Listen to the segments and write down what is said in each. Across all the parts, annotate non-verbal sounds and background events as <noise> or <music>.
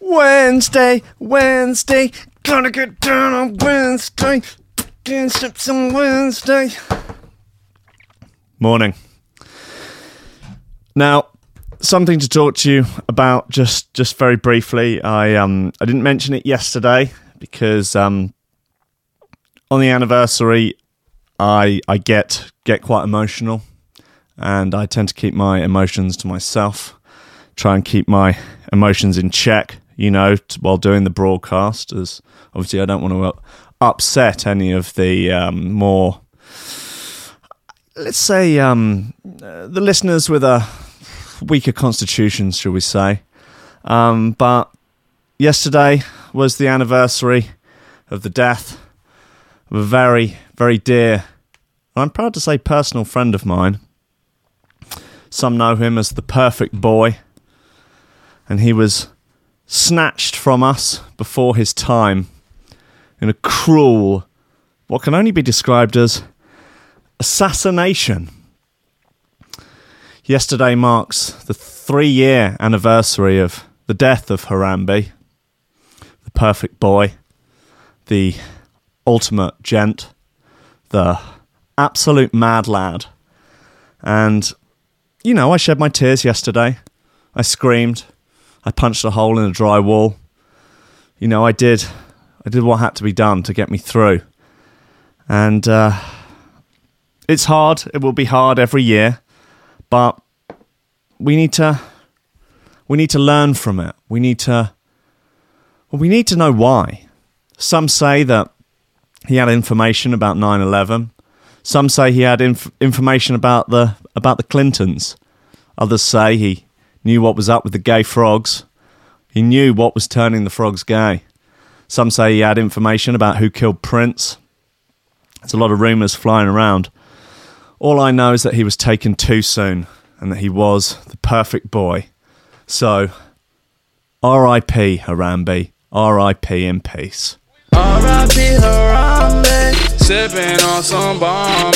Wednesday, Wednesday, gonna get down on Wednesday. dance steps on Wednesday. Morning. Now, something to talk to you about just just very briefly. I um I didn't mention it yesterday because um on the anniversary I I get get quite emotional and I tend to keep my emotions to myself. Try and keep my emotions in check, you know, t- while doing the broadcast as obviously I don't want to upset any of the um, more let's say um, uh, the listeners with a weaker constitutions, shall we say. Um, but yesterday was the anniversary of the death of a very, very dear, and I'm proud to say, personal friend of mine. Some know him as the perfect boy, and he was snatched from us before his time in a cruel, what can only be described as assassination. Yesterday marks the three year anniversary of the death of Harambe, the perfect boy, the ultimate gent, the absolute mad lad. And, you know, I shed my tears yesterday. I screamed. I punched a hole in a dry wall. You know, I did. I did what had to be done to get me through. And uh, it's hard. It will be hard every year, but we need to we need to learn from it. We need to well, we need to know why. Some say that he had information about 9/11. Some say he had inf- information about the about the Clintons. Others say he knew what was up with the gay frogs. He knew what was turning the frogs gay. Some say he had information about who killed Prince. There's a lot of rumours flying around. All I know is that he was taken too soon and that he was the perfect boy. So, R.I.P. Harambe, R.I.P. in peace. R.I.P. Harambe, sipping on some on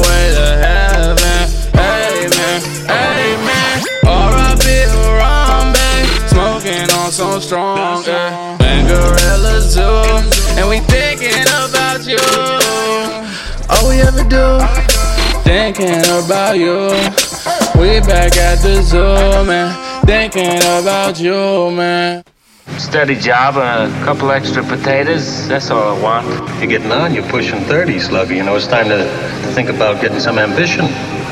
way to heaven. Amen, amen. On some strong. Yeah. And gorillas too, and we thinking about you. All we ever do, thinking about you. We back at the zoo, man, thinking about you, man. Steady job and a couple extra potatoes. That's all I want. You're getting on. You're pushing 30, Slugger. You know, it's time to, to think about getting some ambition.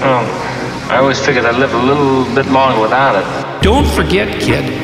Oh, I always figured I'd live a little bit longer without it. Don't forget, kid,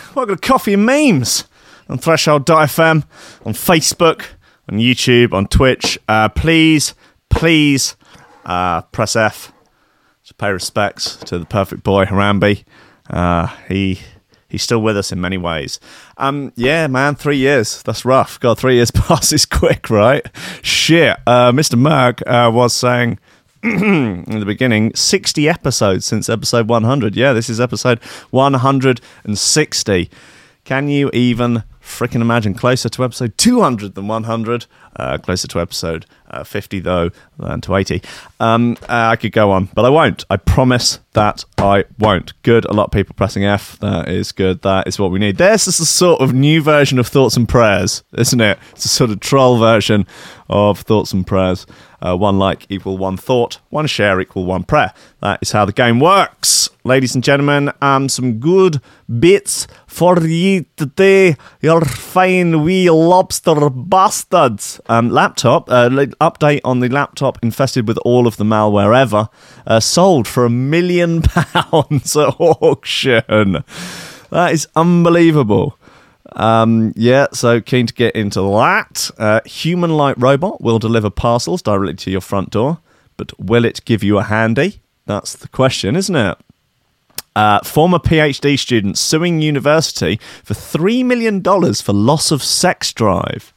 welcome to Coffee and Memes on Threshold Threshold.fm, on Facebook, on YouTube, on Twitch. Uh, please, please uh, press F to pay respects to the perfect boy, Harambe. Uh, he he's still with us in many ways. Um, yeah, man, three years. That's rough. God, three years <laughs> passes quick, right? Shit. Uh, Mr. Merck uh, was saying <clears throat> in the beginning 60 episodes since episode 100 yeah this is episode 160 can you even freaking imagine? Closer to episode 200 than 100 uh, closer to episode uh, 50 though than to 80 um, uh, i could go on but i won't. I promise that i won't. Good. A lot of people pressing f. That is good. That is what we need. This is a sort of new version of thoughts and prayers isn't it? It's a sort of troll version of thoughts and prayers uh, one like equal one thought, one share equal one prayer. That is how the game works. Ladies and gentlemen, um, some good bits for you today. Your fine wee lobster bastards. Um, laptop, uh, update on the laptop infested with all of the malware ever, uh, sold for a million <laughs> pounds at auction. That is unbelievable. Um, yeah, so keen to get into that. Uh, Human like robot will deliver parcels directly to your front door, but will it give you a handy? That's the question, isn't it? Uh, former PhD student suing university for $3 million for loss of sex drive.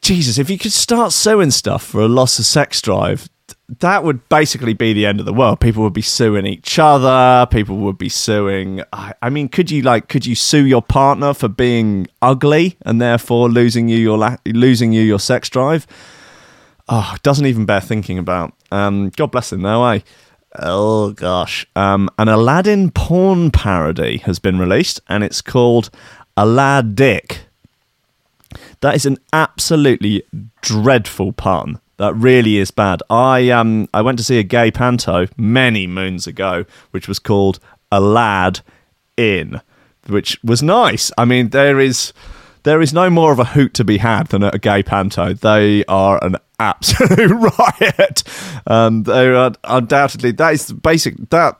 Jesus, if you could start suing stuff for a loss of sex drive, that would basically be the end of the world. People would be suing each other. People would be suing. I, I mean, could you like, could you sue your partner for being ugly and therefore losing you your la- losing you your sex drive? Oh, doesn't even bear thinking about. Um, God bless him, though, eh? Oh gosh. Um, an Aladdin porn parody has been released, and it's called Aladic. That is an absolutely dreadful pun. That really is bad. I um I went to see a gay panto many moons ago, which was called A Lad In, which was nice. I mean, there is there is no more of a hoot to be had than a gay panto. They are an absolute <laughs> riot. Um, they are undoubtedly that is basic that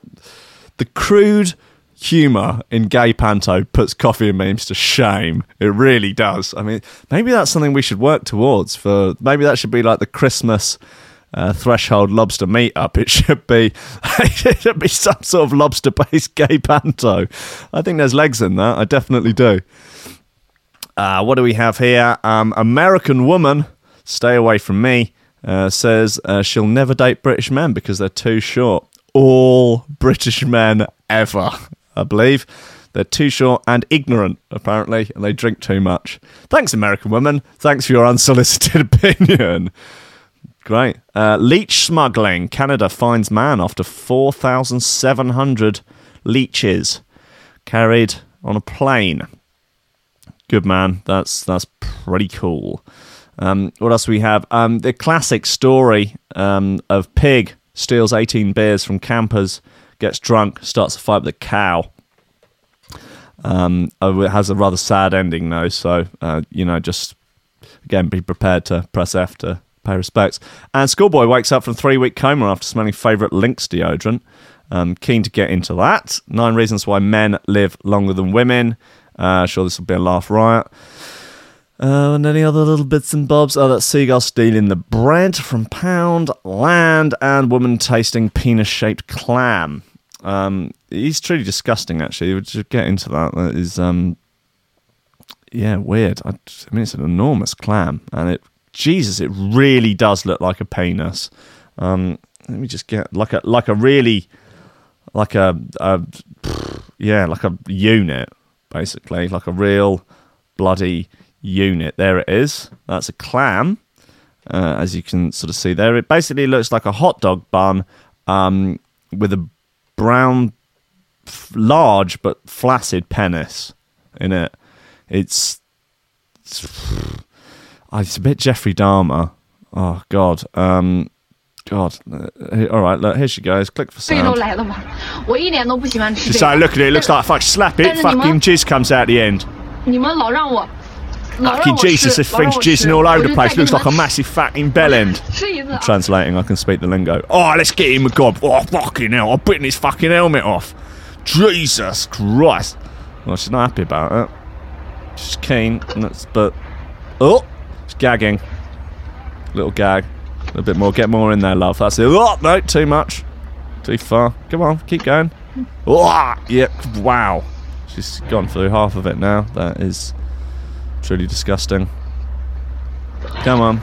the crude humor in gay panto puts coffee and memes to shame. It really does. I mean, maybe that's something we should work towards. For maybe that should be like the Christmas. Uh, threshold lobster meetup. It should be <laughs> it should be some sort of lobster based gay panto. I think there's legs in that. I definitely do. Uh, what do we have here? Um, American woman, stay away from me, uh, says uh, she'll never date British men because they're too short. All British men ever, I believe. They're too short and ignorant, apparently, and they drink too much. Thanks, American woman. Thanks for your unsolicited <laughs> opinion. Great. Uh, leech smuggling. Canada finds man after 4,700 leeches carried on a plane. Good man. That's that's pretty cool. Um, what else we have? Um, the classic story um, of pig steals 18 beers from campers, gets drunk, starts a fight with a cow. Um, oh, it has a rather sad ending though, so uh, you know, just again, be prepared to press F to pay respects. And schoolboy wakes up from three week coma after smelling favourite Lynx deodorant. Um, keen to get into that. Nine reasons why men live longer than women. Uh, sure, this will be a laugh riot. Uh, and any other little bits and bobs? Oh, that seagull stealing the bread from Pound Land and woman tasting penis shaped clam. Um, he's truly disgusting, actually. We'll just get into that. That is, um, yeah, weird. I, I mean, it's an enormous clam, and it, Jesus, it really does look like a penis. Um, let me just get like a like a really like a, a yeah like a unit basically like a real bloody unit. There it is. That's a clam, uh, as you can sort of see there. It basically looks like a hot dog bun um, with a brown, f- large but flaccid penis in it. It's it's, <sighs> oh, it's a bit Jeffrey Dahmer. Oh God. Um, God. Uh, all right. Look, here she goes. Click for 这个都 sound. 来了嘛，我一点都不喜欢吃 Just 这 say, 个。 look at it. It looks like fuck. Slap it. 但是你们- Fucking jizz comes out the end. 你们老让我，老让 Fucking Jesus, this thing's jizzing all over the place. Looks like a massive fat in I'm translating, I can speak the lingo. Oh, let's get him a gob. Oh, fucking hell, I've bitten his fucking helmet off. Jesus Christ. Well, she's not happy about it. She's keen, that's, but. Oh! She's gagging. Little gag. A little bit more. Get more in there, love. That's it. Oh, no, too much. Too far. Come on, keep going. <laughs> Oh, yep. Yeah. Wow. She's gone through half of it now. That is truly disgusting. Come on.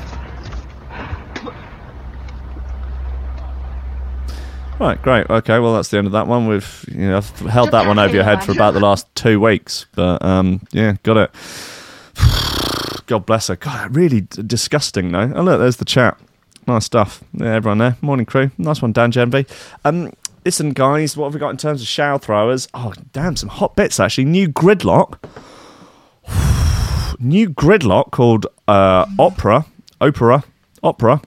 Right, great. Okay, well that's the end of that one. We've you know I've held that one over your head for about the last two weeks, but um, yeah, got it. <sighs> God bless her. God, really d- disgusting though. Oh look, there's the chat. Nice stuff. Yeah, everyone there. Morning crew. Nice one, Dan Genvy. Um, listen, guys, what have we got in terms of shower throwers? Oh, damn, some hot bits actually. New Gridlok. New Gridlok called uh, Opera. Opera. Opera.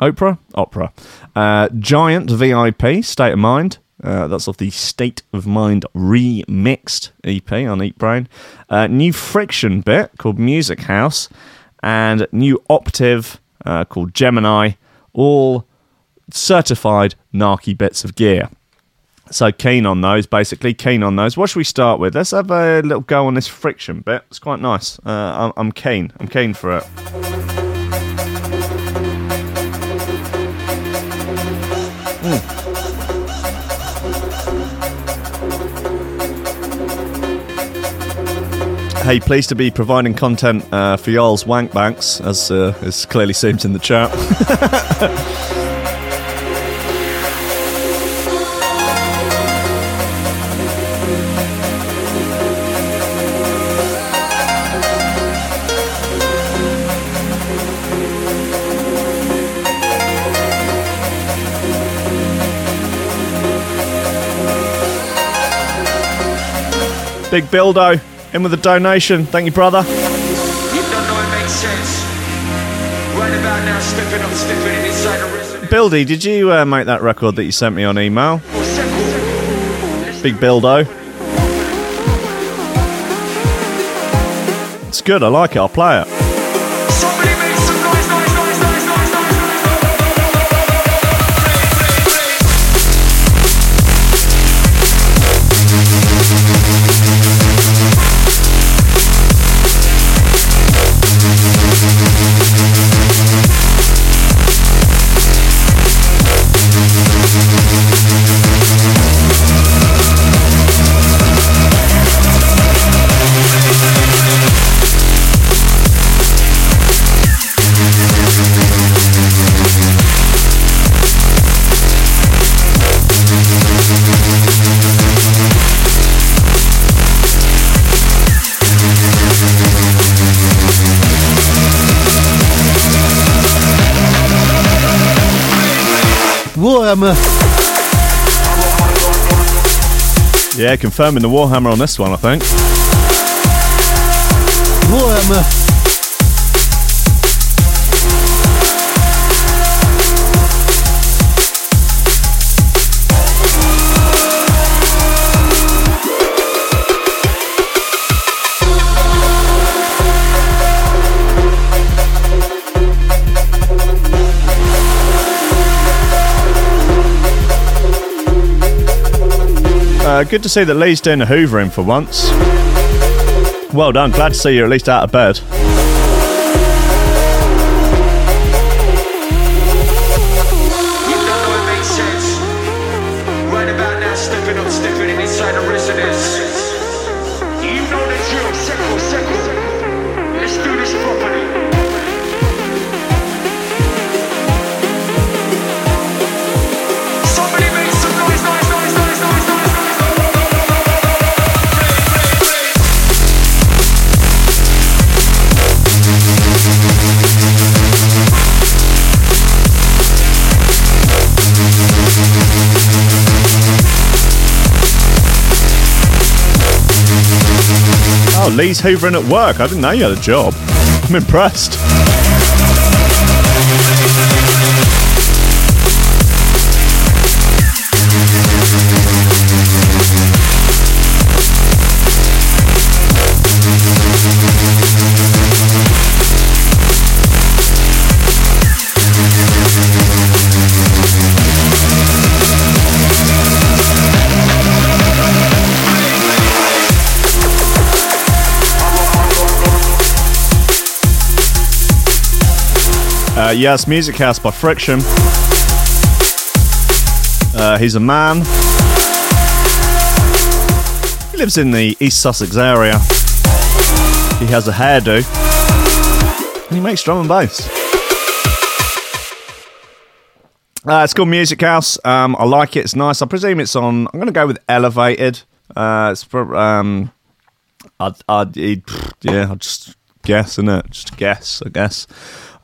Opera? Opera. Uh, Giant VIP, State of Mind. Uh, that's off the State of Mind remixed EP on Eat Brain. Uh, new Friction bit called Music House. And new Optiv uh, called Gemini. All certified Narky bits of gear. So keen on those, basically keen on those. What should we start with? Let's have a little go on this friction bit. It's quite nice. Uh, I'm keen. I'm keen for it. Mm. Hey, pleased to be providing content uh, for y'all's wank banks, as uh, clearly seems in the chat. <laughs> Big Bildo in with a donation. Thank you, brother. You don't know it makes sense. Right about now, stepping up, stepping in inside residence. Bildy, did you uh, make that record that you sent me on email? Big Bildo. It's good. I like it. I'll play it. Warhammer. Yeah, confirming the Warhammer on this one, I think. Warhammer. Uh, good to see that Lee's doing the hoovering for once. Well done. Glad to see you're at least out of bed. Lee's hoovering at work. I didn't know you had a job. I'm impressed. Uh, yes, Music House by Friction. Uh, he's a man. He lives in the East Sussex area. He has a hairdo. And he makes drum and bass. Uh, it's called Music House. Um, I like it. It's nice. I presume it's on. I'm going to go with Elevated. Uh, it's for. Um, I'd, I'd, yeah, I'll just guess, innit? Just guess, I guess.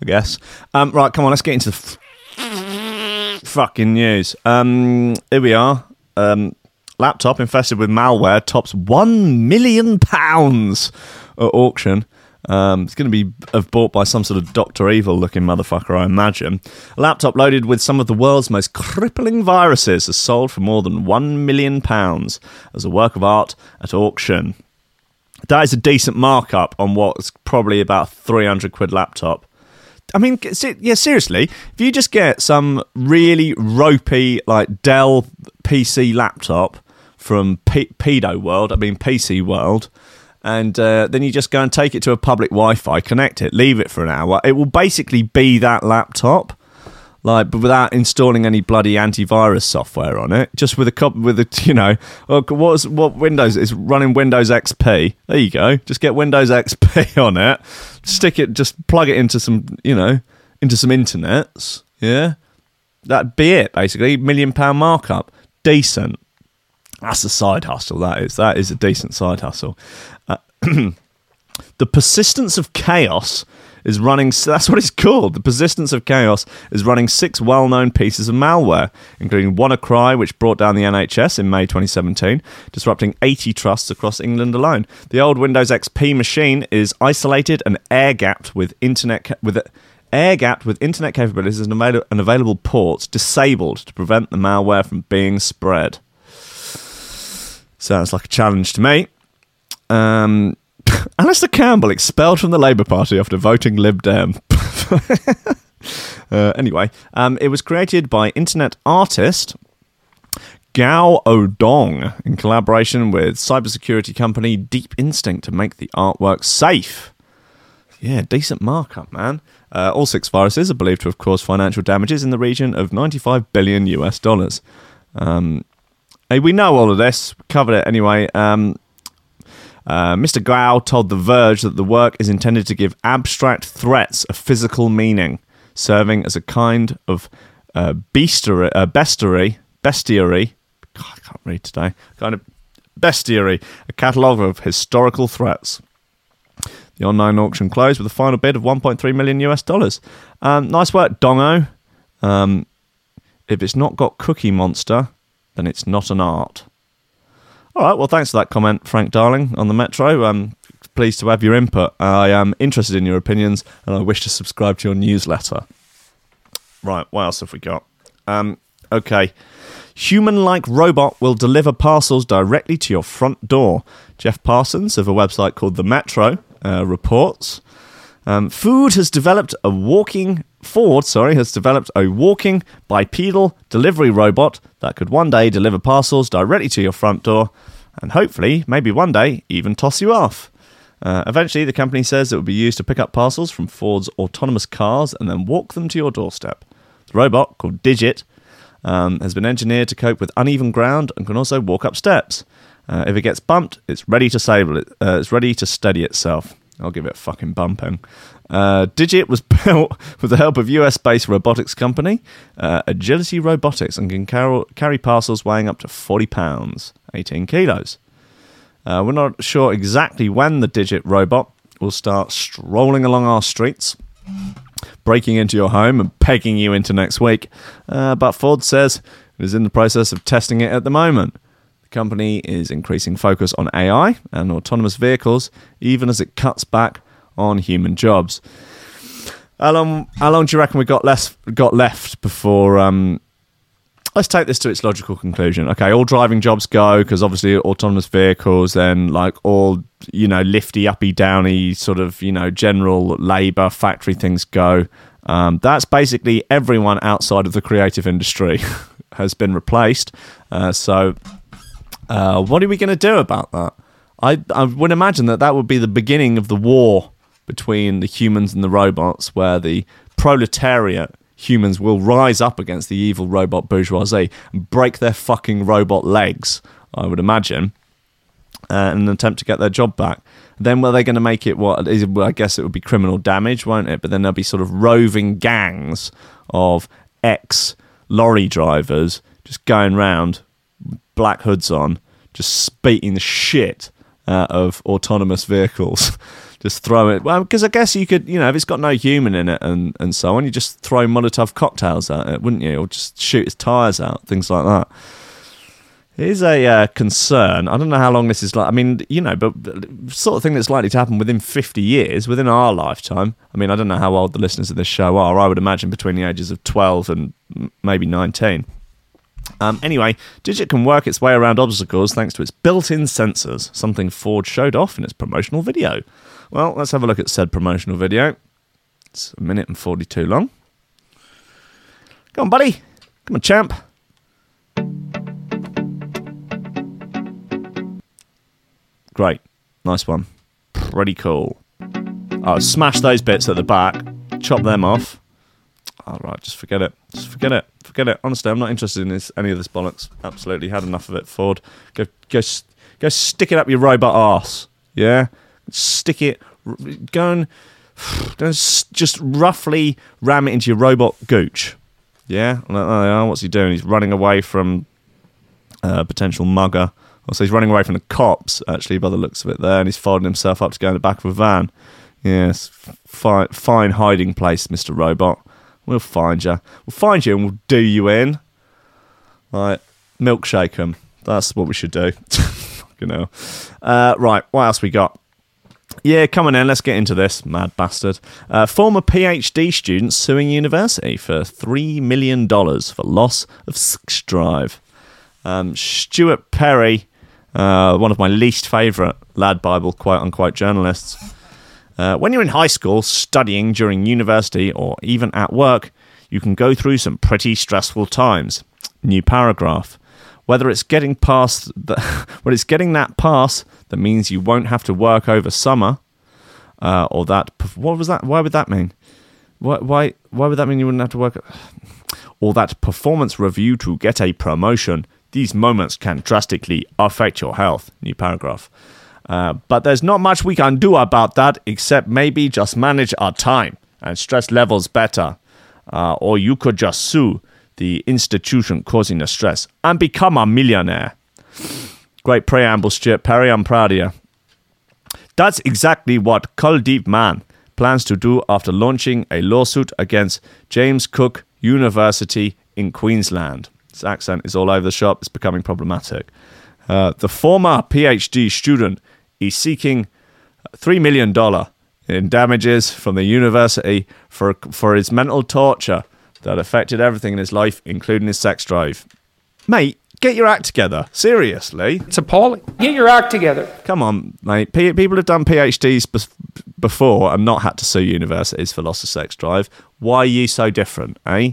I guess. Um, right, come on, let's get into the f- fucking news. Um, here we are. Um, laptop infested with malware tops one million pounds at auction. Um, it's going to be bought by some sort of Doctor Evil looking motherfucker, I imagine. A laptop loaded with some of the world's most crippling viruses has sold for more than one million pounds as a work of art at auction. That is a decent markup on what's probably about 300 quid laptop. I mean, yeah, seriously, if you just get some really ropey, like Dell PC laptop from P- Pedo World, I mean PC World, and uh, then you just go and take it to a public Wi Fi, connect it, leave it for an hour, it will basically be that laptop. like, but without installing any bloody antivirus software on it, just with a cop with a you know, oh, what's what Windows is running Windows XP. There you go. Just get Windows XP <laughs> on it, stick it, just plug it into some you know into some internets. Yeah, that'd be it. Basically, million pound markup, decent. That's a side hustle. That is. That is a decent side hustle. Uh, <clears throat> the persistence of chaos is running. That's what it's called. The persistence of chaos is running six well-known pieces of malware, including WannaCry, which brought down the NHS in May 2017, disrupting 80 trusts across England alone. The old Windows XP machine is isolated and air-gapped with internet ca- with. Air-gapped with internet capabilities and, and available ports disabled to prevent the malware from being spread. Sounds like a challenge to me. Um, <laughs> Alastair Campbell expelled from the Labour Party after voting Lib Dem. <laughs> uh, anyway, um, it was created by internet artist Guo O Dong in collaboration with cybersecurity company Deep Instinct to make the artwork safe. Yeah, decent markup, man. Uh, all six viruses are believed to have caused financial damages in the region of 95 billion US dollars. Um, hey, we know all of this. Covered it anyway. Um, uh, Mr. Guo told The Verge that the work is intended to give abstract threats a physical meaning, serving as a kind of uh, beastery, uh, bestiary, bestiary. God, I can't read today. Kind of bestiary, a catalogue of historical threats. The online auction closed with a final bid of 1.3 million US dollars. Um, nice work, Dongo. Um, if it's not got Cookie Monster, then it's not an art. All right, well, thanks for that comment, Frank Darling, on the Metro. I'm pleased to have your input. I am interested in your opinions and I wish to subscribe to your newsletter. Right, what else have we got? Um, okay. Human like robot will deliver parcels directly to your front door. Jeff Parsons of a website called The Metro uh, reports. Um, Food has developed a walking Ford, sorry, has developed a walking bipedal delivery robot that could one day deliver parcels directly to your front door, and hopefully, maybe one day, even toss you off. Uh, eventually, the company says it will be used to pick up parcels from Ford's autonomous cars and then walk them to your doorstep. The robot, called Digit, um, has been engineered to cope with uneven ground and can also walk up steps. Uh, if it gets bumped, it's ready to stable it. Uh, it's ready to steady itself. I'll give it a fucking bumping. Uh, Digit was <laughs> built with the help of US-based robotics company uh, Agility Robotics and can car- carry parcels weighing up to 40 pounds, 18 kilos. Uh, we're not sure exactly when the Digit robot will start strolling along our streets, breaking into your home and pegging you into next week. Uh, but Ford says it is in the process of testing it at the moment. The company is increasing focus on AI and autonomous vehicles, even as it cuts back on human jobs. How long? How long do you reckon we got less got left before? Um, let's take this to its logical conclusion. Okay, all driving jobs go because obviously autonomous vehicles. Then like all you know, lifty, uppy, downy sort of you know general labour factory things go. Um, that's basically everyone outside of the creative industry <laughs> has been replaced. Uh, so, uh, what are we going to do about that? I, I would imagine that that would be the beginning of the war between the humans and the robots, where the proletariat humans will rise up against the evil robot bourgeoisie and break their fucking robot legs, I would imagine, uh, in an attempt to get their job back. Then were they going to make it what? Well, I guess it would be criminal damage, won't it? But then there'll be sort of roving gangs of ex lorry drivers just going round, black hoods on, just beating the shit out of autonomous vehicles. <laughs> just throw it. Well, because I guess you could, you know, if it's got no human in it and, and so on, you just throw Molotov cocktails at it, wouldn't you? Or just shoot its tyres out, things like that. Is a uh, concern. I don't know how long this is like. I mean, you know, but sort of thing that's likely to happen within 50 years, within our lifetime. I mean, I don't know how old the listeners of this show are. I would imagine between the ages of 12 and maybe 19. Um, anyway, Digit can work its way around obstacles thanks to its built in sensors, something Ford showed off in its promotional video. Well, let's have a look at said promotional video. It's a minute and 42 long. Come on, buddy. Come on, champ. Great. Nice one. Pretty cool. Oh, smash those bits at the back, chop them off. all right, just forget it. Just forget it. Forget it. Honestly, I'm not interested in this, any of this bollocks. Absolutely, had enough of it. Ford, go, go, go, stick it up your robot arse. Yeah, stick it. Go and <sighs> just roughly ram it into your robot gooch. Yeah, uh, uh, what's he doing? He's running away from a potential mugger. Also, he's running away from the cops, actually, by the looks of it there, and he's folding himself up to go in the back of a van. Yes, fine, fine hiding place, Mr. Robot. We'll find you. We'll find you and we'll do you in. Right, milkshake 'em. That's what we should do. <laughs> Fucking hell. Uh, right, what else we got? Yeah, come on in. Let's get into this, mad bastard. Uh, former PhD student suing university for $3 million for loss of sex drive. Um, Stuart Perry, uh, one of my least favourite lad Bible quote unquote journalists. Uh, when you're in high school, studying during university, or even at work, you can go through some pretty stressful times. New paragraph. Whether it's getting past the, <laughs> when it's getting that pass that means you won't have to work over summer, uh, or that what was that? Why would that mean? Why why why would that mean you wouldn't have to work? <sighs> Or that performance review to get a promotion. These moments can drastically affect your health. New paragraph. Uh, but there's not much we can do about that except maybe just manage our time and stress levels better. Uh, or you could just sue the institution causing the stress and become a millionaire. Great preamble, Stuart Perry. I'm proud of you. That's exactly what Kuldeep Mann plans to do after launching a lawsuit against James Cook University in Queensland. His accent is all over the shop, it's becoming problematic. Uh, the former PhD student is seeking $3 million in damages from the university for, for his mental torture that affected everything in his life, including his sex drive. Mate, get your act together. Seriously. It's appalling. Get your act together. Come on, mate. P- people have done PhDs bef- before and not had to sue universities for loss of sex drive. Why are you so different, eh?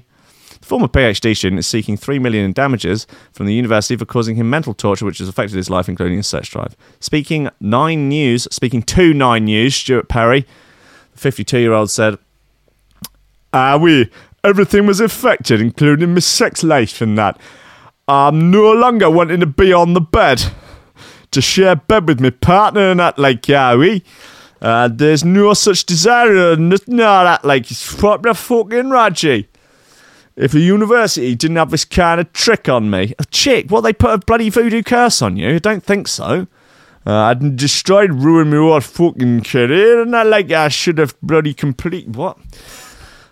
The former PhD student is seeking three million in damages from the university for causing him mental torture, which has affected his life, including his sex drive. Speaking Nine News, speaking to Nine News, Stuart Perry, the 52-year-old said, "Ah, we everything was affected, including my sex life and that. I'm no longer wanting to be on the bed." to share bed with my partner and that like yeah we uh, there's no such desire and nothing like that like it's proper fucking Raji if a university didn't have this kind of trick on me a chick what they put a bloody voodoo curse on you I don't think so uh, I'd destroyed ruined my whole fucking career and I like I should have bloody complete what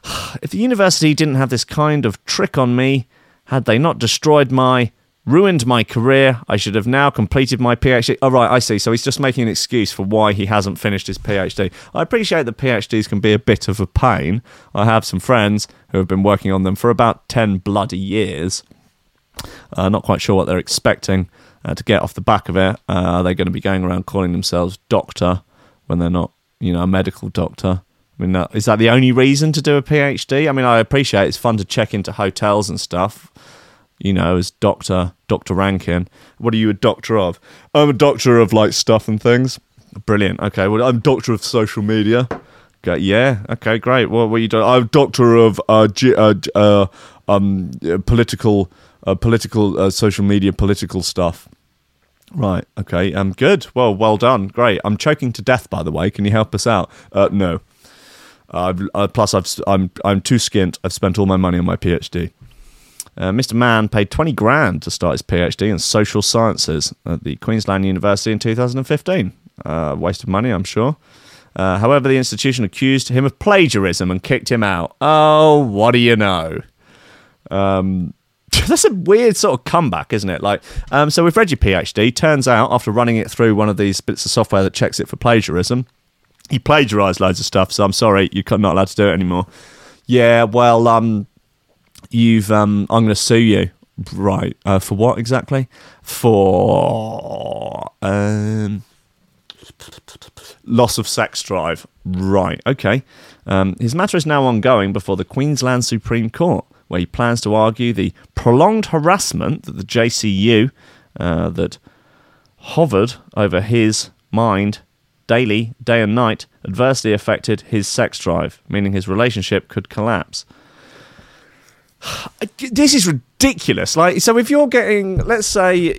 <sighs> if the university didn't have this kind of trick on me had they not destroyed my ruined my career. I should have now completed my PhD. Oh, right, I see. So he's just making an excuse for why he hasn't finished his PhD. I appreciate that PhDs can be a bit of a pain. I have some friends who have been working on them for about 10 bloody years. Uh, not quite sure what they're expecting uh, to get off the back of it. Uh, are they going to be going around calling themselves doctor when they're not, you know, a medical doctor? I mean, uh, is that the only reason to do a PhD? I mean, I appreciate it's fun to check into hotels and stuff you know, as Doctor Doctor Rankin. What are you a doctor of? I'm a doctor of like stuff and things. Brilliant. Okay, well, I'm doctor of social media. Yeah. Okay, great. Well what were you doing? I'm doctor of uh, G- uh, uh um uh, political uh, political uh, social media political stuff. Right. Okay. Um. Good. Well. Well done. Great. I'm choking to death. By the way, can you help us out? Uh. No. Uh, plus, I've I'm I'm too skint. I've spent all my money on my PhD. Uh, Mr. Mann paid 20 grand to start his PhD in social sciences at the Queensland University in 2015. Uh, waste of money, I'm sure. Uh, however, the institution accused him of plagiarism and kicked him out. Oh, what do you know? Um, <laughs> that's a weird sort of comeback, isn't it? Like, um, so we've read your PhD. Turns out, after running it through one of these bits of software that checks it for plagiarism, he plagiarized loads of stuff. So I'm sorry, you're not allowed to do it anymore. Yeah, well, um, you've um I'm going to sue you. Right. Uh, for what exactly? For um loss of sex drive. Right. Okay. Um, his matter is now ongoing before the Queensland Supreme Court, where he plans to argue the prolonged harassment that the JCU uh, that hovered over his mind daily, day and night, adversely affected his sex drive, meaning his relationship could collapse. <sighs> this is ridiculous. Like, so if you're getting, let's say,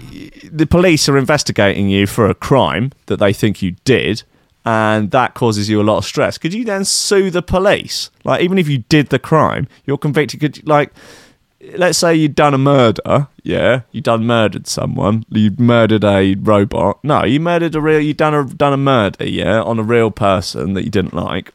the police are investigating you for a crime that they think you did, and that causes you a lot of stress, could you then sue the police? Like, even if you did the crime, you're convicted. Could like, let's say you'd done a murder, yeah, you done murdered someone, you murdered a robot. No, you murdered a real, you done a done a murder, yeah, on a real person that you didn't like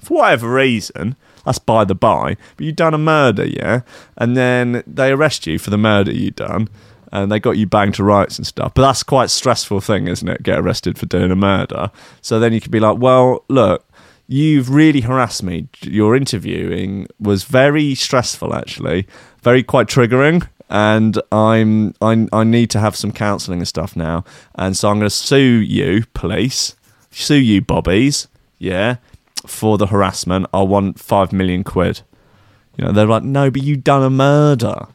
for whatever reason. That's by the by, but you done a murder, yeah, and then they arrest you for the murder you done, and they got you banged to rights and stuff. But that's quite a stressful thing, isn't it? Get arrested for doing a murder. So then you could be like, well, look, you've really harassed me. Your interviewing was very stressful, actually, very quite triggering. And I'm I, I need to have some counselling and stuff now. And so I'm going to sue you, police, sue you, bobbies, yeah, for the harassment. I want five million quid. You know, they're like, no, but you done a murder.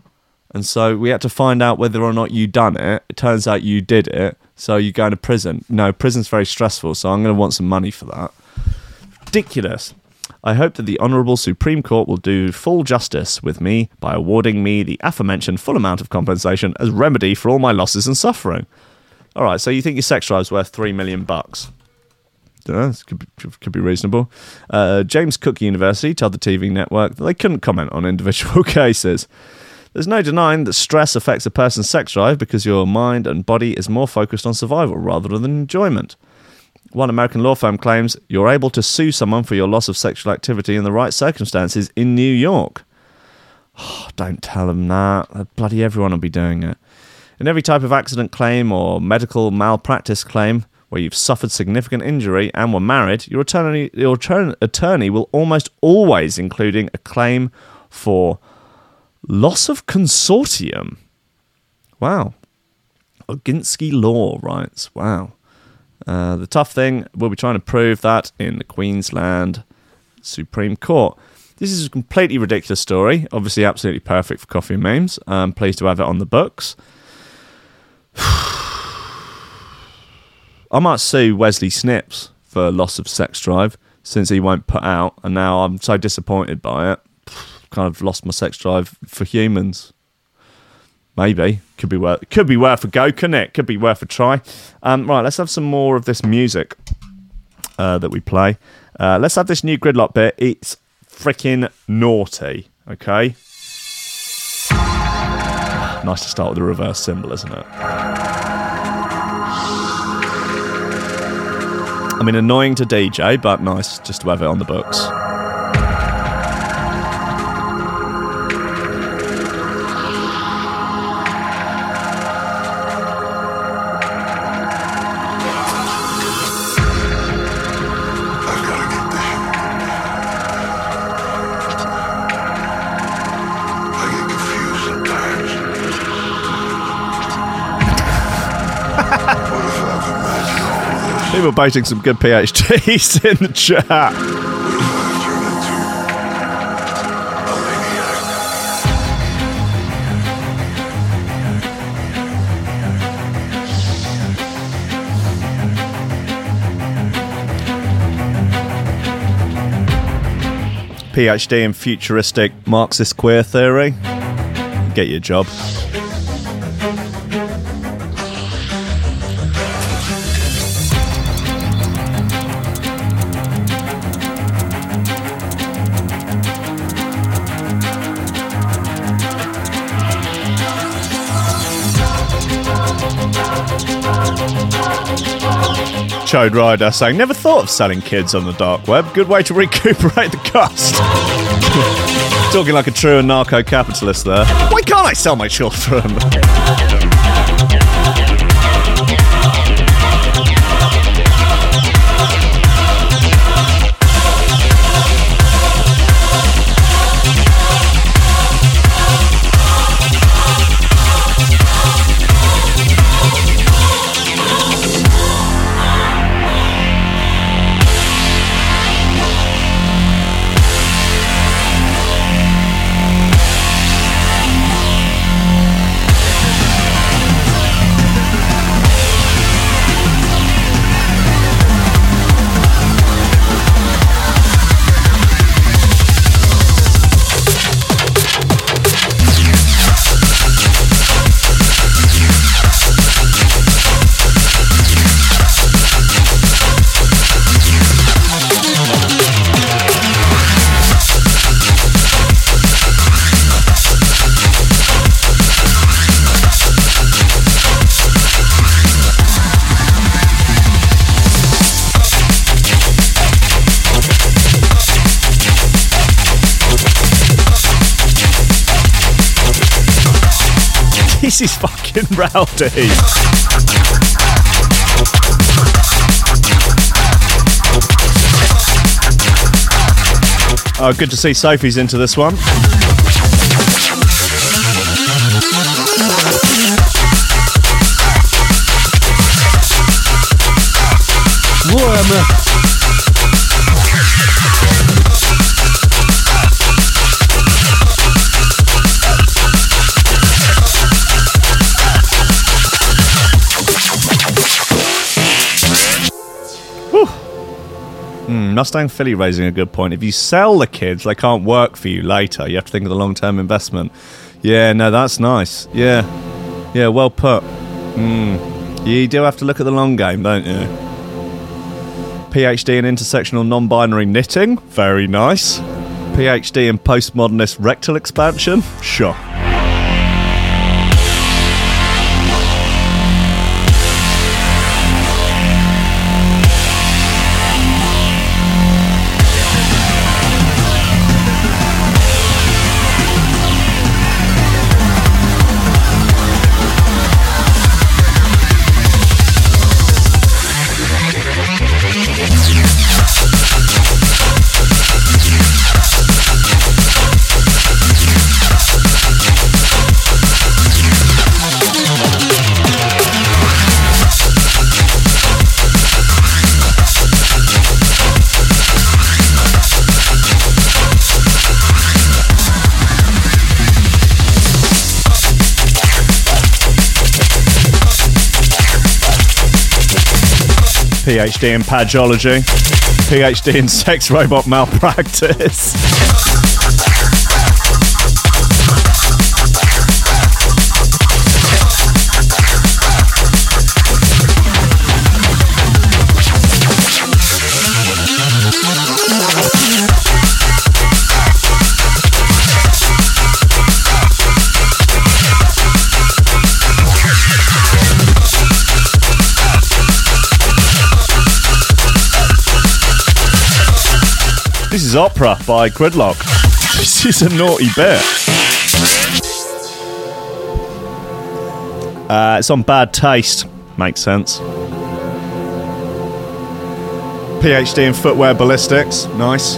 And so we had to find out whether or not you done it. It turns out you did it. So you're going to prison. No, prison's very stressful. So I'm going to want some money for that ridiculous. I hope that the Honourable Supreme Court will do full justice with me by awarding me the aforementioned full amount of compensation as remedy for all my losses and suffering. All right, so you think your sex drive's worth three million bucks? This could be, could be reasonable. Uh, James Cook University told the TV network that they couldn't comment on individual <laughs> cases. There's no denying that stress affects a person's sex drive because your mind and body is more focused on survival rather than enjoyment. One American law firm claims you're able to sue someone for your loss of sexual activity in the right circumstances in New York. Oh, <sighs> don't tell them that. Uh, Bloody everyone will be doing it. In every type of accident claim or medical malpractice claim where you've suffered significant injury and were married, your attorney, your attorney, will almost always including a claim for loss of consortium. Wow. Oginski Law writes, wow. Uh, the tough thing, we'll be trying to prove that in the Queensland Supreme Court. This is a completely ridiculous story. Obviously, absolutely perfect for coffee and memes. I'm pleased to have it on the books. <sighs> I might sue Wesley Snipes for loss of sex drive since he won't put out, and now I'm so disappointed by it. <sighs> Kind of lost my sex drive for humans. Maybe could be worth could be worth a go, couldn't it? Could be worth a try. Um, right, let's have some more of this music uh, that we play. Uh, let's have this new Gridlok bit. It's freaking naughty. Okay. Nice to start with the reverse cymbal, isn't it? I mean, annoying to DJ, but nice just to have it on the books. This? People some good PhDs <laughs> in the chat. PhD in futuristic Marxist queer theory. Get your job. Chode Rider saying, Never thought of selling kids on the dark web. Good way to <laughs> recuperate the cost. <laughs> Talking like a true anarcho capitalist there. Why can't I sell my children? <laughs> this is fucking rowdy. Oh, good to see Sophie's into this one. Warm. Hmm, Mustang Philly raising a good point. If you sell the kids, they can't work for you later. You have to think of the long term investment. Yeah, no, that's nice. Yeah. Yeah, well put. Hmm. You do have to look at the long game, don't you? PhD in intersectional non binary knitting. Very nice. PhD in postmodernist rectal expansion. Sure. PhD in pageology. PhD in sex robot malpractice. <laughs> This is Opera by Gridlok. This is a naughty bit. Uh, it's on Bad Taste. Makes sense. PhD in footwear ballistics. Nice.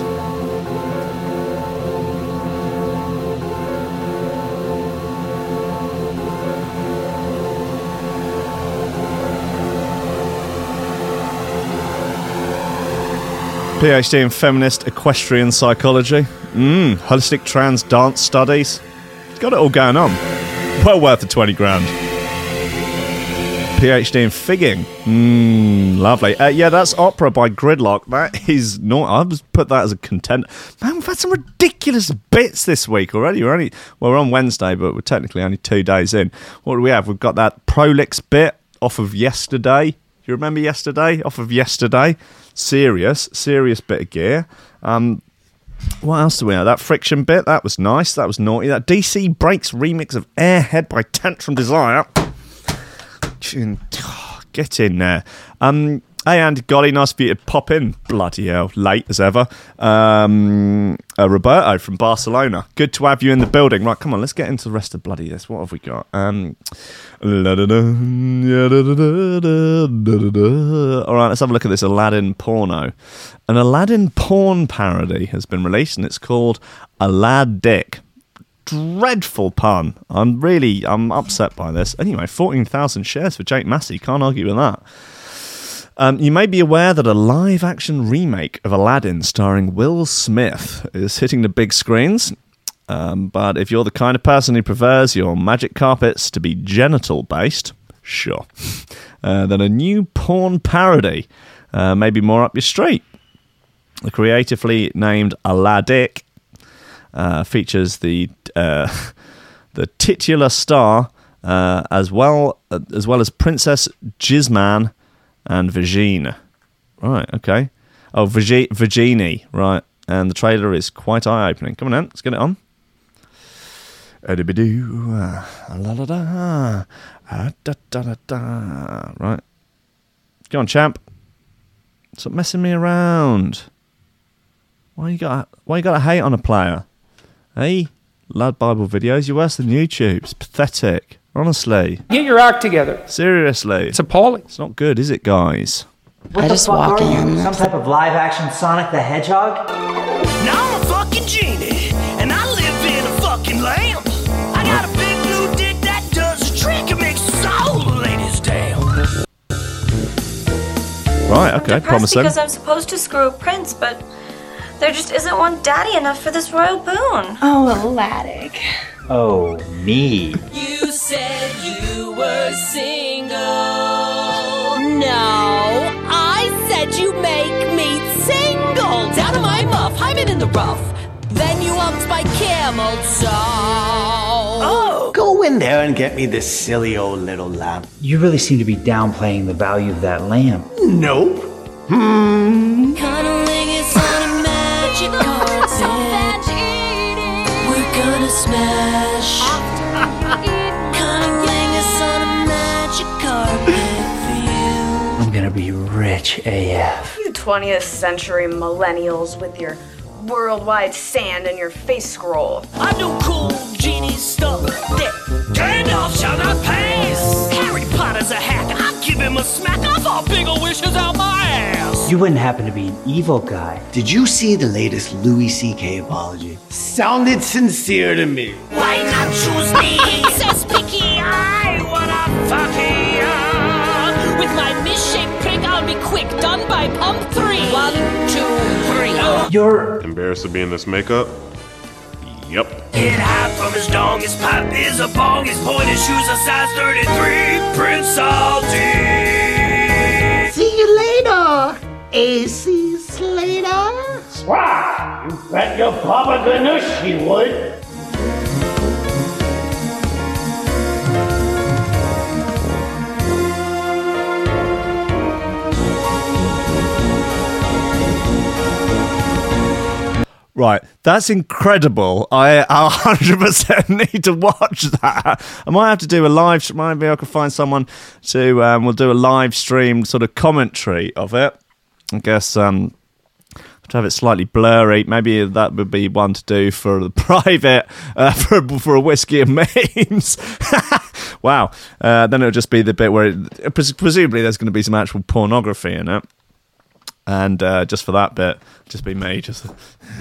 PhD in feminist equestrian psychology. Mmm, holistic trans dance studies. Got it all going on. Well worth the 20 grand. PhD in figging. Mmm, lovely. Uh, yeah, that's opera by Gridlok. That is not. Just put that as a content. Man, we've had some ridiculous bits this week already. We're only well, we're on Wednesday, but we're technically only two days in. What do we have? We've got that Prolix bit off of yesterday. You remember yesterday? Off of yesterday. Serious, serious bit of gear. Um, what else do we have? That friction bit, that was nice. That was naughty. That DC Breaks remix of Airhead by Tantrum Desire. <sighs> Get in there. Um, hey, Andy Golly, nice for you to pop in. Bloody hell, late as ever. Um, uh, Roberto from Barcelona. Good to have you in the building. Right, come on, let's get into the rest of bloody this. What have we got? Um, all right, let's have a look at this Aladdin porno. An Aladdin porn parody has been released, and it's called Alad-Dick dreadful pun. I'm really I'm upset by this. Anyway, 14,000 shares for Jake Massey. Can't argue with that. Um, you may be aware that a live action remake of Aladdin starring Will Smith is hitting the big screens. Um, but if you're the kind of person who prefers your magic carpets to be genital based, sure, <laughs> uh, then a new porn parody uh, may be more up your street. The creatively named Aladic uh, features the uh, <laughs> the titular star uh, as well uh, as well as Princess Jizman and Virginie. Right, okay. Oh, Virgi- Virginie, right. And the trailer is quite eye opening. Come on, then, let's get it on. Right. Go on, champ. Stop messing me around. Why you got why you got to hate on a player? Hey, lad Bible videos, you're worse than YouTube. It's pathetic. Honestly, Get your act together. seriously, It's appalling. it's not good, is it, guys? What I the just fuck walk are you? in. Some type of live action Sonic the Hedgehog? Now I'm a fucking genie, and I live in a fucking lamp. I got a big blue dick that does a trick and makes all the ladies dance. Right, okay, Depressed promising. because I'm supposed to screw a prince, but there just isn't one daddy enough for this royal boon. Oh, Aladdin. Oh, me. You said you were single. No, I said you make me single. Down to my muff, I'm in the rough. Then you upped my camel toe. Oh. Go in there and get me this silly old little lamp. You really seem to be downplaying the value of that lamp. Nope. Hmm. <laughs> for you. I'm gonna be rich AF. You 20th century millennials with your worldwide sand and your face scroll. I do cool genie stuff that Gandalf shall not pass. Harry Potter's a hack. I give him a smack. I fall big wishes out my ass. You wouldn't happen to be an evil guy. Did you see the latest Louis C.K. apology? Sounded sincere to me. Why not choose me? <laughs> Says Picky, I wanna fuck ya. With my misshaped prick, I'll be quick. Done by pump three. One, two, three. Oh. You're Embarrassed to be in this makeup? Yep. Get high from his dong, his pipe is a bong, his point, his shoes a size 33. Prince Salty. See you later, AC Slater. Swat! You bet your Papa Ganoush he would. Right, that's incredible. I 100% <laughs> need to watch that. I might have to do a live. Stream. Maybe I could find someone to. Um, we'll do a live stream sort of commentary of it. I guess um, to have it slightly blurry. Maybe that would be one to do for the <laughs> private uh, for for a whiskey and memes. <laughs> wow. Uh, then it'll just be the bit where it, presumably there's going to be some actual pornography in it and uh, just for that bit, just be me, just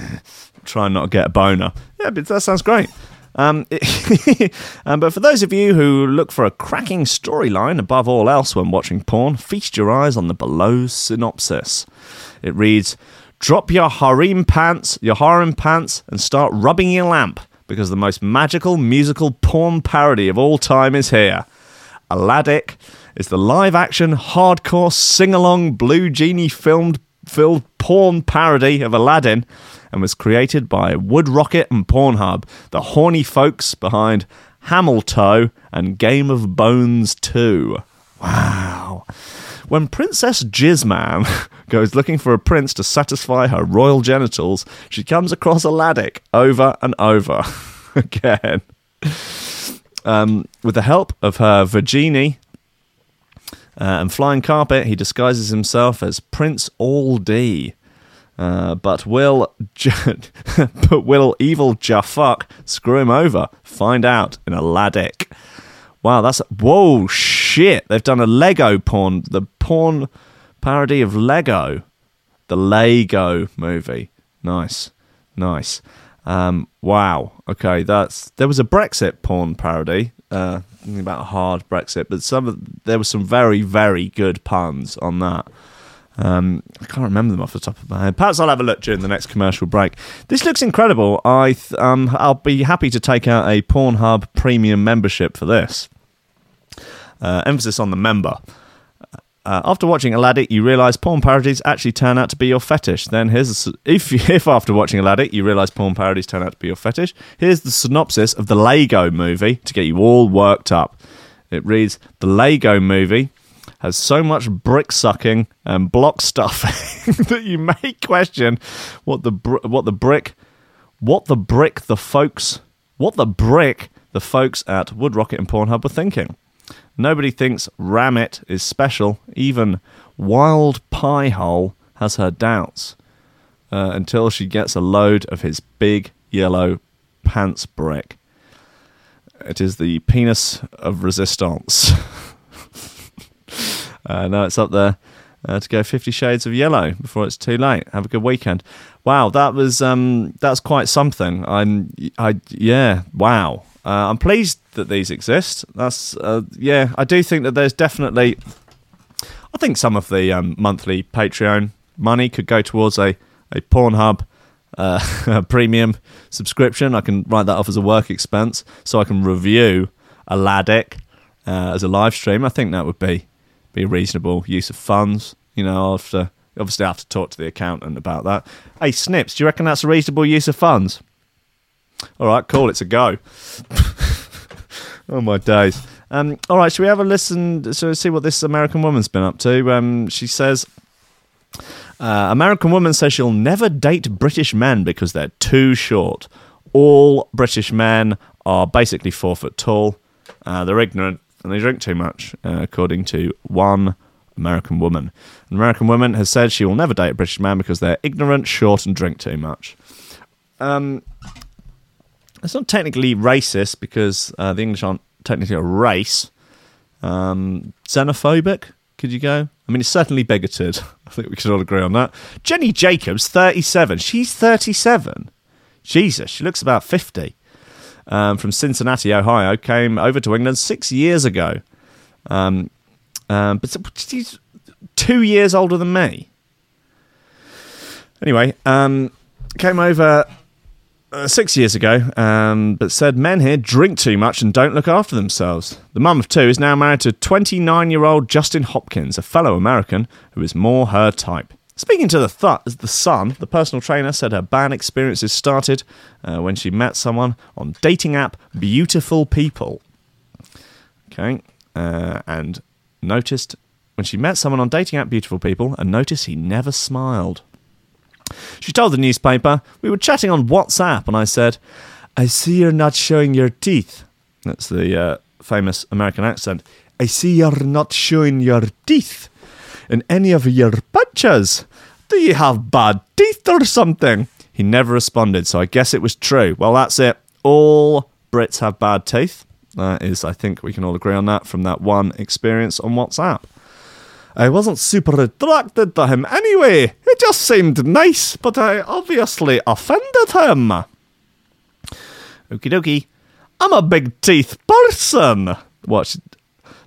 <laughs> trying not to get a boner. Yeah, but that sounds great. Um, it- <laughs> um, but for those of you who look for a cracking storyline above all else when watching porn, feast your eyes on the below synopsis. It reads: Drop your harem pants, your harem pants, and start rubbing your lamp because the most magical musical porn parody of all time is here. Aladic is the live action, hardcore, sing along Blue Genie filmed filled porn parody of Aladdin and was created by Wood Rocket and Pornhub, the horny folks behind Hamilton and Game of Bones 2. Wow. When Princess Jizzman <laughs> goes looking for a prince to satisfy her royal genitals, she comes across Aladic over and over <laughs> again. Um, with the help of her Virginie uh, and flying carpet, he disguises himself as Prince All D. Uh, but will <laughs> but will evil Jafuk screw him over? Find out in Aladdin. Wow, that's whoa shit! They've done a Lego porn, the porn parody of Lego, the Lego movie. Nice, nice. Um, wow. Okay, that's there was a Brexit porn parody. Uh, about a hard Brexit, but some of, there was some very very good puns on that. Um, I can't remember them off the top of my head. Perhaps I'll have a look during the next commercial break. This looks incredible. I th- um, I'll be happy to take out a Pornhub premium membership for this. Uh, emphasis on the member. Uh, after watching Aladdin, you realise porn parodies actually turn out to be your fetish. Then here's a if <laughs> if after watching Aladdin you realise porn parodies turn out to be your fetish. Here's the synopsis of the Lego Movie to get you all worked up. It reads: The Lego Movie has so much brick sucking and block stuffing <laughs> that you may question what the br- what the brick what the brick the folks what the brick the folks at Wood Rocket and Pornhub were thinking. Nobody thinks Ramit is special. Even Wild Pie Hole has her doubts uh, until she gets a load of his big yellow pants brick. It is the penis of resistance. <laughs> uh, no, it's up there uh, to go Fifty Shades of Yellow before it's too late. Have a good weekend. Wow, that was um, that's quite something. I'm, I yeah, wow. Uh, I'm pleased that these exist. That's uh, yeah. I do think that there's definitely. I think some of the um, monthly Patreon money could go towards a a Pornhub uh, <laughs> premium subscription. I can write that off as a work expense, so I can review Aladdin uh, as a live stream. I think that would be be a reasonable use of funds. You know, I'll have to, obviously I have to talk to the accountant about that. Hey, Snips, do you reckon that's a reasonable use of funds? All right, cool. It's a go. <laughs> oh my days. Um, all right, should we have a listen? So see what this American woman's been up to. Um, she says. Uh, American woman says she'll never date British men because they're too short. All British men are basically four foot tall. Uh, they're ignorant and they drink too much, uh, according to one American woman. An American woman has said she will never date a British man because they're ignorant, short, and drink too much. Um, it's not technically racist because uh, the English aren't technically a race. Um, xenophobic, could you go? I mean, it's certainly bigoted. <laughs> I think we can all agree on that. Jenny Jacobs, 37. She's 37. Jesus, she looks about 50. Um, from Cincinnati, Ohio, came over to England six years ago. Um, um, but she's two years older than me. Anyway, um, came over uh, six years ago, um, but said men here drink too much and don't look after themselves. The mum of two is now married to 29 year old Justin Hopkins, a fellow American who is more her type. Speaking to the, th- the Sun, the personal trainer said her bad experiences started uh, when she met someone on dating app Beautiful People. Okay, uh, and noticed when she met someone on dating app Beautiful People and noticed he never smiled. She told the newspaper, We were chatting on WhatsApp, and I said, I see you're not showing your teeth. That's the uh, famous American accent. I see you're not showing your teeth in any of your pictures. Do you have bad teeth or something? He never responded, so I guess it was true. Well, that's it. All Brits have bad teeth. That is, I think we can all agree on that from that one experience on WhatsApp. I wasn't super attracted to him anyway. It just seemed nice, but I obviously offended him. Okie dokie. I'm a big teeth person. What?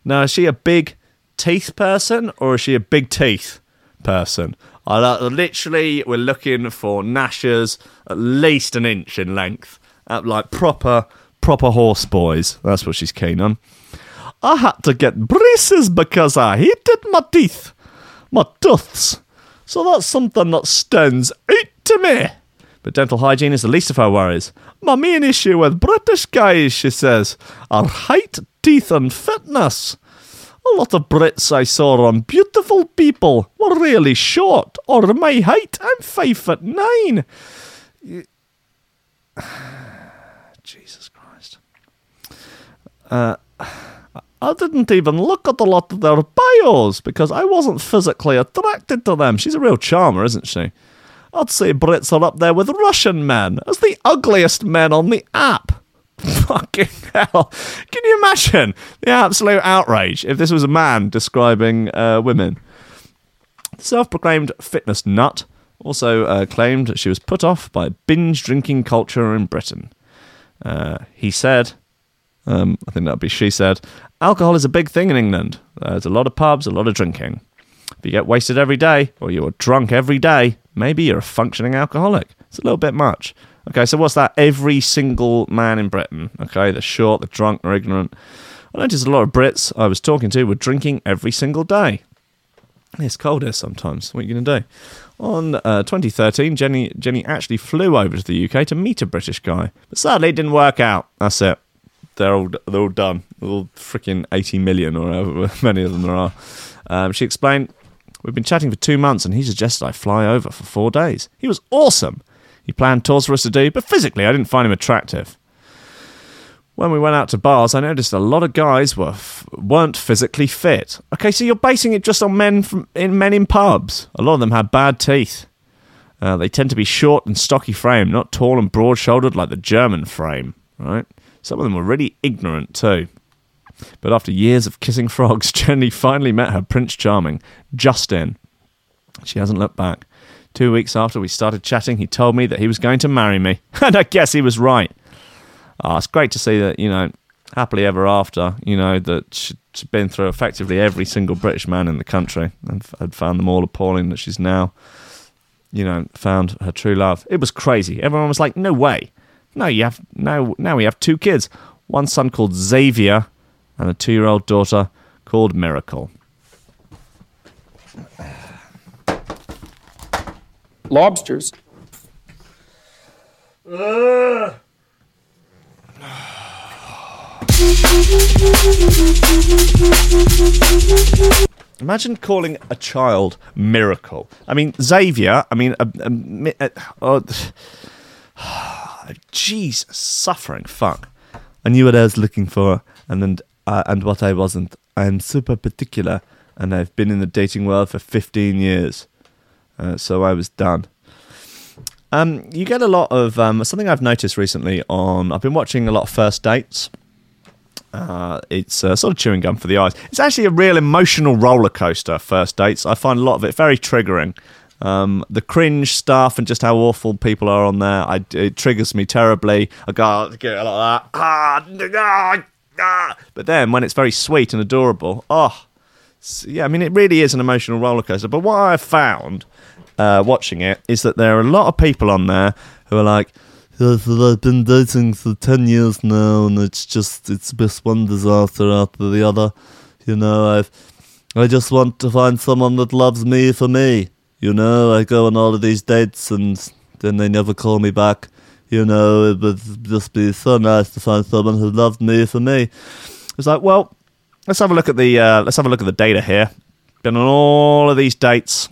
Now, is she a big teeth person or is she a big teeth person? I literally, we're looking for gnashers at least an inch in length, like proper, proper horse boys. That's what she's keen on. I had to get braces because I hated my teeth, my tooths. So that's something that stands out to me. But dental hygiene is the least of her worries. My main issue with British guys, she says, are height, teeth, and fitness. A lot of Brits I saw on beautiful people were really short, or my height, I'm five foot nine. <sighs> Jesus Christ. Uh, I didn't even look at a lot of their bios because I wasn't physically attracted to them. She's a real charmer, isn't she? I'd say Brits are up there with Russian men as the ugliest men on the app. <laughs> Fucking hell. Can you imagine the absolute outrage if this was a man describing uh, women? The self proclaimed fitness nut also uh, claimed she was put off by binge drinking culture in Britain. Uh, he said, um, I think that'd be she said, alcohol is a big thing in England. There's a lot of pubs, a lot of drinking. If you get wasted every day, or you're drunk every day, maybe you're a functioning alcoholic. It's a little bit much. Okay, so what's that? Every single man in Britain, okay, the short, the drunk, or ignorant. I noticed a lot of Brits I was talking to were drinking every single day. It's cold here sometimes. What are you going to do? On uh, 2013, Jenny Jenny actually flew over to the UK to meet a British guy, but sadly it didn't work out. That's it. They're all they're all done. All freaking 80 million or however <laughs> many of them there are. Um, she explained, "We've been chatting for two months, and he suggested I fly over for four days. He was awesome. He planned tours for us to do, but physically I didn't find him attractive." When we went out to bars, I noticed a lot of guys were f- weren't physically fit. Okay, so you're basing it just on men from in men in pubs. A lot of them had bad teeth. Uh, they tend to be short and stocky frame, not tall and broad shouldered like the German frame. Right? Some of them were really ignorant too. But after years of kissing <laughs> frogs, Jenny finally met her Prince Charming, Justin. She hasn't looked back. Two weeks after we started chatting, he told me that he was going to marry me. <laughs> And I guess he was right. Ah, it's great to see that, you know, happily ever after, you know, that she's been through effectively every single British man in the country and had found them all appalling that she's now, you know, found her true love. It was crazy. Everyone was like, no way. No, you have, now, now we have two kids. One son called Xavier and a two year old daughter called Miracle. Lobsters. Imagine calling a child miracle. I mean, Xavier. I mean, a, a, mi- a, oh, Jesus, suffering. Fuck. I knew what I was looking for, and then uh, and what I wasn't. I am super particular, and I've been in the dating world for fifteen years, uh, so I was done. Um, you get a lot of um, something I've noticed recently on. I've been watching a lot of first dates. Uh, it's uh, sort of chewing gum for the eyes. It's actually a real emotional roller coaster. First dates, I find a lot of it very triggering. Um, the cringe stuff and just how awful people are on there, I, it triggers me terribly. I go, "Oh, lot of that. Ah, ah, ah. But then when it's very sweet and adorable, oh, yeah, I mean, it really is an emotional roller coaster. But what I've found uh, watching it is that there are a lot of people on there who are like, I've been dating for 10 years now, and it's just, it's just one disaster after the other. You know, I've, I just want to find someone that loves me for me. You know, I go on all of these dates, and then they never call me back. You know, it would just be so nice to find someone who loved me for me. It's like, well, let's have a look at the, uh, let's have a look at the data here. Been on all of these dates.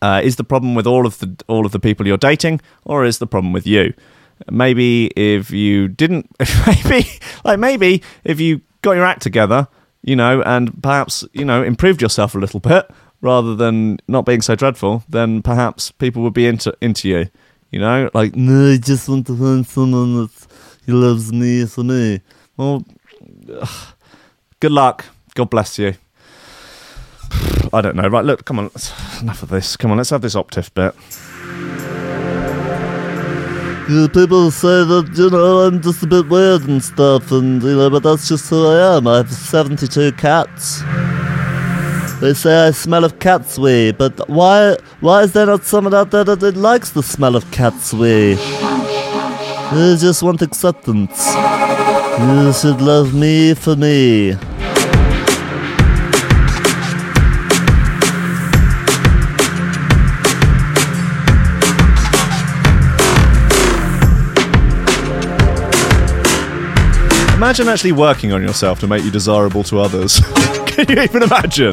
Uh, is the problem with all of the all of the people you're dating, or is the problem with you? Maybe if you didn't, <laughs> maybe like maybe if you got your act together, you know, and perhaps you know improved yourself a little bit rather than not being so dreadful, then perhaps people would be into into you. You know, like no, I just want to find someone that who loves me for me. Well, ugh, good luck. God bless you. I don't know. Right, look, come on. Enough of this. Come on, let's have this octave bit. People say that, you know, I'm just a bit weird and stuff, and, you know, but that's just who I am. I have 72 cats. They say I smell of cat's wee, but why why is there not someone out there that likes the smell of cat's wee? They just want acceptance. You should love me for me. Imagine actually working on yourself to make you desirable to others. <laughs> Can <laughs> you even imagine?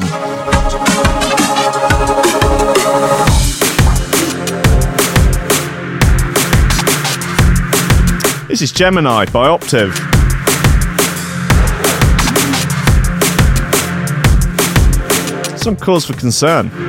This is Gemini by Optiv. Some cause for concern.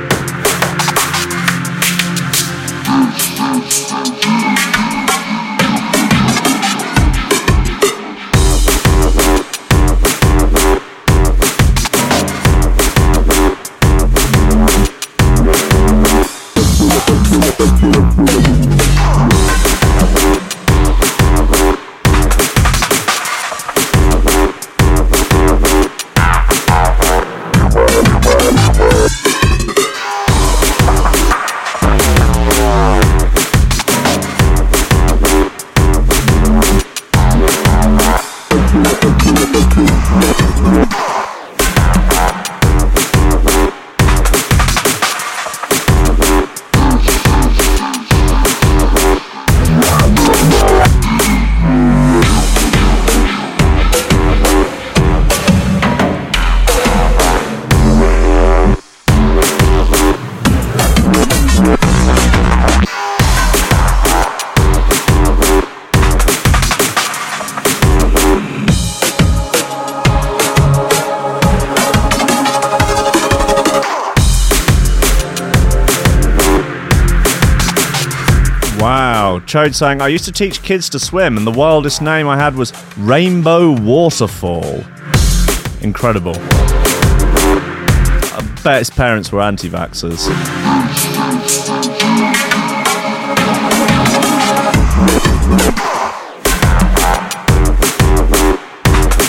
Chode saying, I used to teach kids to swim, and the wildest name I had was Rainbow Waterfall. Incredible. I bet his parents were anti vaxxers.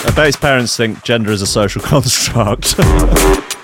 I bet his parents think gender is a social <laughs> construct. <laughs>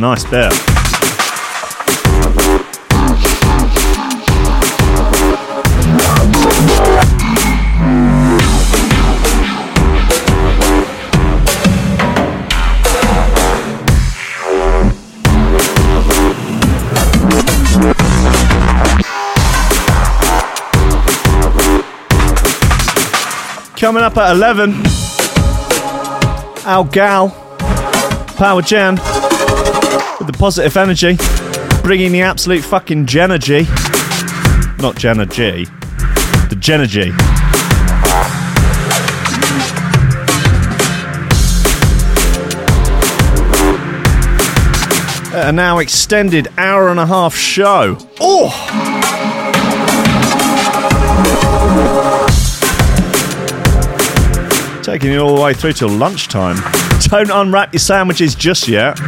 nice bit. Coming up at 11, our gal, Power Jen, with the positive energy, bringing the absolute fucking Jenna G. Not Jenna G, the Jenna A now extended hour and a half show. Oh! Taking you all the way through till lunchtime. Don't unwrap your sandwiches just yet.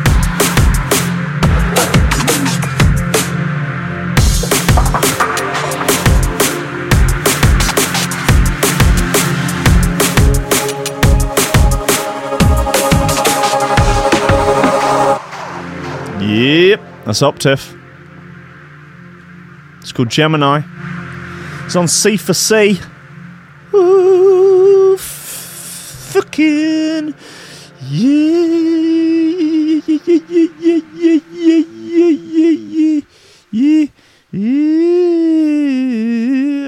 Yep, that's Optiv. It's called Gemini. It's on C for C. Ooh, fucking yeah, yeah, yeah, yeah, yeah, yeah, yeah, yeah, yeah, yeah.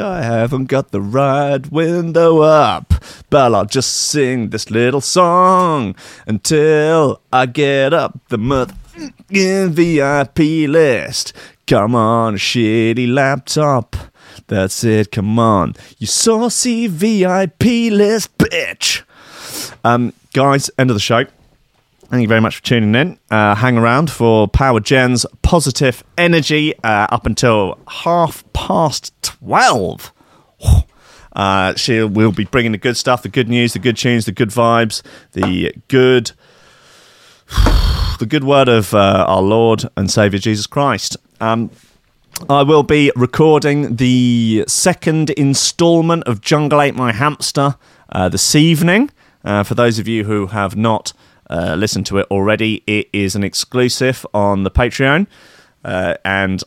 I haven't got the right window up, but I'll just sing this little song until I get up the motherfucking VIP list. Come on, shitty laptop. That's it, come on. You saucy VIP list, bitch. Um, guys, end of the show. Thank you very much for tuning in. Uh, hang around for Power Jen's positive energy uh, up until half past 12. <sighs> Uh, she will be bringing the good stuff, the good news, the good tunes, the good vibes, the good, <sighs> <sighs> the good word of uh, our Lord and Savior Jesus Christ. Um, I will be recording the second installment of Jungle Ate My Hamster uh, this evening. Uh, for those of you who have not uh, listened to it already, it is an exclusive on the Patreon, uh, and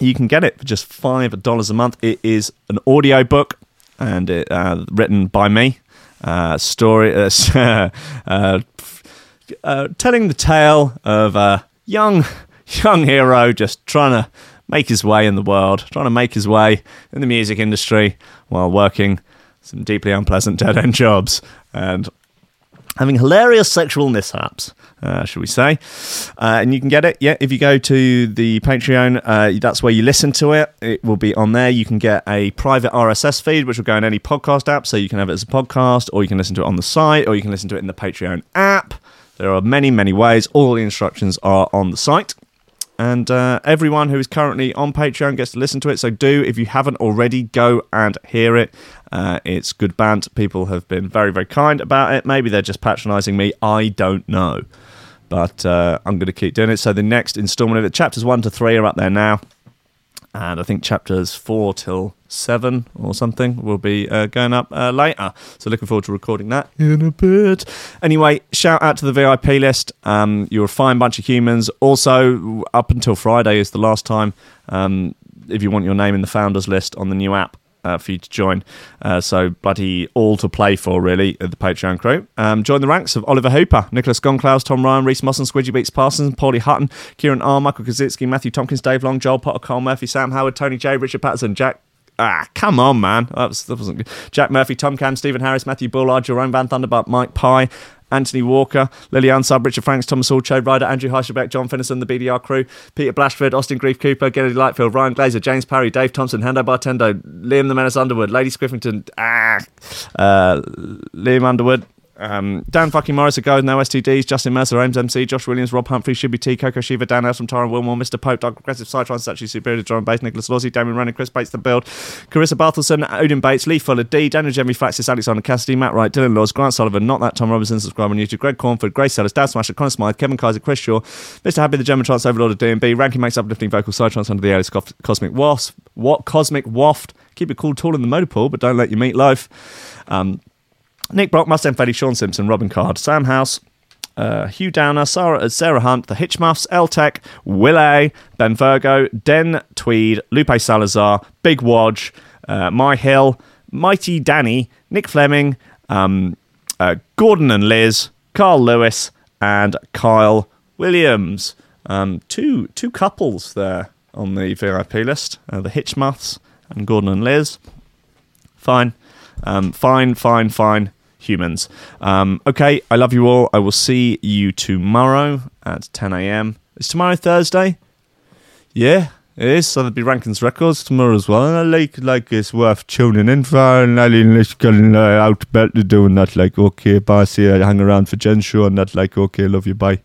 you can get it for just five dollars a month. It is an audio book and it, uh, written by me. uh, story, <laughs> uh, telling the tale of a young <laughs> young hero just trying to make his way in the world, trying to make his way in the music industry while working some deeply unpleasant dead end jobs and having hilarious sexual mishaps, uh, should we say. Uh, and you can get it, yeah, if you go to the Patreon, uh, that's where you listen to it. It will be on there. You can get a private RSS feed, which will go in any podcast app, so you can have it as a podcast, or you can listen to it on the site, or you can listen to it in the Patreon app. There are many, many ways. All the instructions are on the site. And uh, everyone who is currently on Patreon gets to listen to it. So do, if you haven't already, go and hear it. Uh, it's good band. People have been very, very kind about it. Maybe they're just patronising me. I don't know. But uh, I'm going to keep doing it. So the next instalment of it, chapters one to three are up there now. And I think chapters four till seven or something will be uh, going up uh, later. So looking forward to recording that in a bit. Anyway, shout out to the VIP list. Um, you're a fine bunch of humans. Also, up until Friday is the last time. Um, if you want your name in the founders list on the new app, uh, for you to join. Uh, so bloody all to play for, really, at the Patreon crew. Um, join the ranks of Oliver Hooper, Nicholas Gonklaus, Tom Ryan, Reese Moss and Squidgy Beats Parsons, Paulie Hutton, Kieran R, Michael Kaczynski, Matthew Tompkins, Dave Long, Joel Potter, Cole Murphy, Sam Howard, Tony J, Richard Patterson, Jack Ah, come on, man. That, was, that wasn't good. Jack Murphy, Tom Cam, Stephen Harris, Matthew Bullard, Jerome Van Thunderbutt, Mike Pye, Anthony Walker, Lillian Sub, Richard Franks, Thomas Hall, Chode Ryder, Andrew Heiselbeck, John Finnison, the BDR crew, Peter Blashford, Austin Grief Cooper, Gennady Lightfield, Ryan Glazer, James Parry, Dave Thompson, Hendo Bartendo, Liam the Menace Underwood, Lady Scriffington, ah, uh, Liam Underwood, um, Dan fucking Morris, a with no STDs, Justin Mercer, Ames MC, Josh Williams, Rob Humphrey, Shibby T, Coco Shiva, Dan Elsom, Tyron Wilmore, Mr. Pope, Doug Progressive, Cytron, Statue Superior, to John Bates, Nicholas Lawsey, Damien Renner, Chris Bates, The Build, Carissa Barthelson, Odin Bates, Lee Fuller, D, Daniel Jemmy Flaxis, Alexander Cassidy, Matt Wright, Dylan Laws, Grant Sullivan, Not That Tom Robinson, subscribe on YouTube, Greg Cornford, Grace Sellers, Dad Smasher, Connor Smythe, Kevin Kaiser, Chris Shaw, Mr. Happy, the German Trance Overlord of D&B, Ranking makes uplifting vocal Cytrons under the alias Cos- Cosmic Wasp, what Cosmic Waft, keep it cool, tall in the motor pool, but don't let your meat loaf. Um, Nick Brock, Mustang Fetty, Sean Simpson, Robin Card, Sam House, uh, Hugh Downer, Sarah, uh, Sarah Hunt, The Hitchmuffs, L Tech, Will A, Ben Virgo, Den Tweed, Lupe Salazar, Big Wodge, uh, My Hill, Mighty Danny, Nick Fleming, um, uh, Gordon and Liz, Carl Lewis, and Kyle Williams. Um, two two couples there on the VIP list, uh, the Hitchmuffs and Gordon and Liz. Fine, um, fine, fine, fine humans. Um, okay, I love you all. I will see you tomorrow at 10 a.m. Is tomorrow Thursday? Yeah, it is. So there'll be Rankins Records tomorrow as well. And I like like it's worth tuning in for. And I like getting uh, out better doing that. Like okay, bye. See, I hang around for Jen's show and that. Like okay, love you. Bye.